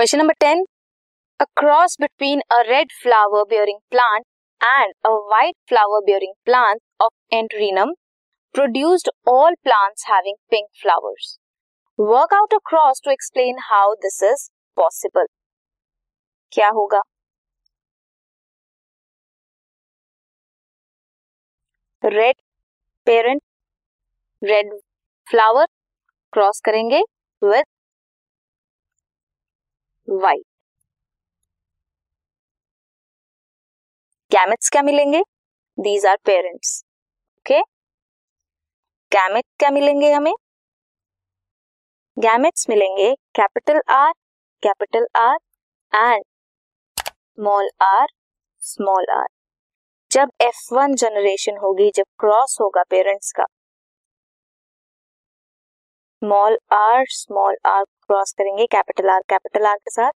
Question number 10. A cross between a red flower bearing plant and a white flower bearing plant of Anthurium produced all plants having pink flowers. Work out a cross to explain how this is possible. क्या होगा red parent red flower cross करेंगे with white gametes क्या मिलेंगे? These are parents okay gamete क्या मिलेंगे हमें? Gametes मिलेंगे capital R capital R and small R small R जब F1 जनरेशन होगी, जब क्रॉस होगा पेरेंट्स का small R small R cross करेंगे कैपिटल आर कैपिटल आर के साथ।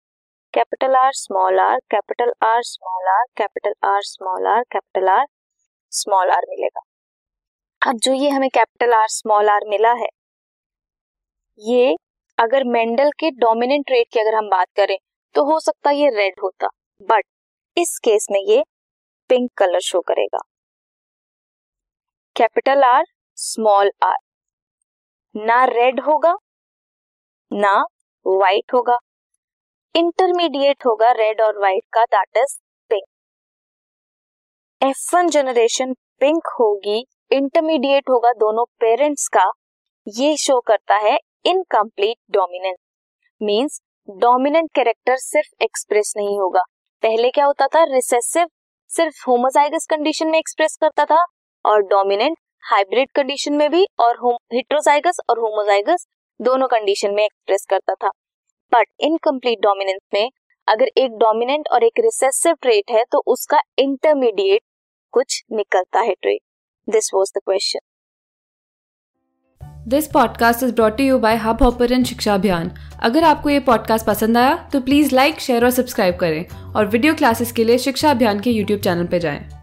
Capital R small R capital R small R capital R small R capital R small R मिलेगा। अब जो ये हमें कैपिटल आर स्मॉल आर मिला है, ये अगर मेंडल के डोमिनेंट रेट की अगर हम बात करें तो हो सकता ये रेड होता बट इस केस में ये पिंक कलर शो करेगा। कैपिटल आर स्मॉल आर ना रेड होगा, ना व्हाइट होगा। इंटरमीडिएट होगा रेड और व्हाइट का that is pink F one generation pink होगी इंटरमीडिएट होगा दोनों पेरेंट्स का, ये शो करता है incomplete dominance means dominant character सिर्फ़ एक्सप्रेस नहीं होगा। पहले क्या होता था? रिसेसिव सिर्फ़ होमोजाइगस कंडीशन में एक्सप्रेस करता था और डोमिनेंट हाइब्रिड कंडीशन में भी और हिट्रोजाइगस और होमोजाइगस दोनों कंडीशन में एक्सप्रेस करता था। बट इनकम्प्लीट डोमिनेंस में अगर एक डोमिनेंट और एक रिसेसिव ट्रेट है तो उसका इंटरमीडिएट कुछ निकलता है trait this was the question this podcast is brought you by Hubhopper Shiksha Abhiyan अगर आपको ये पॉडकास्ट पसंद आया तो प्लीज़ लाइक शेयर और सब्सक्राइब करें। और वीडियो क्लासेस के लिए शिक्षा अभियान के यूट्यूब चैनल पर जाएँ।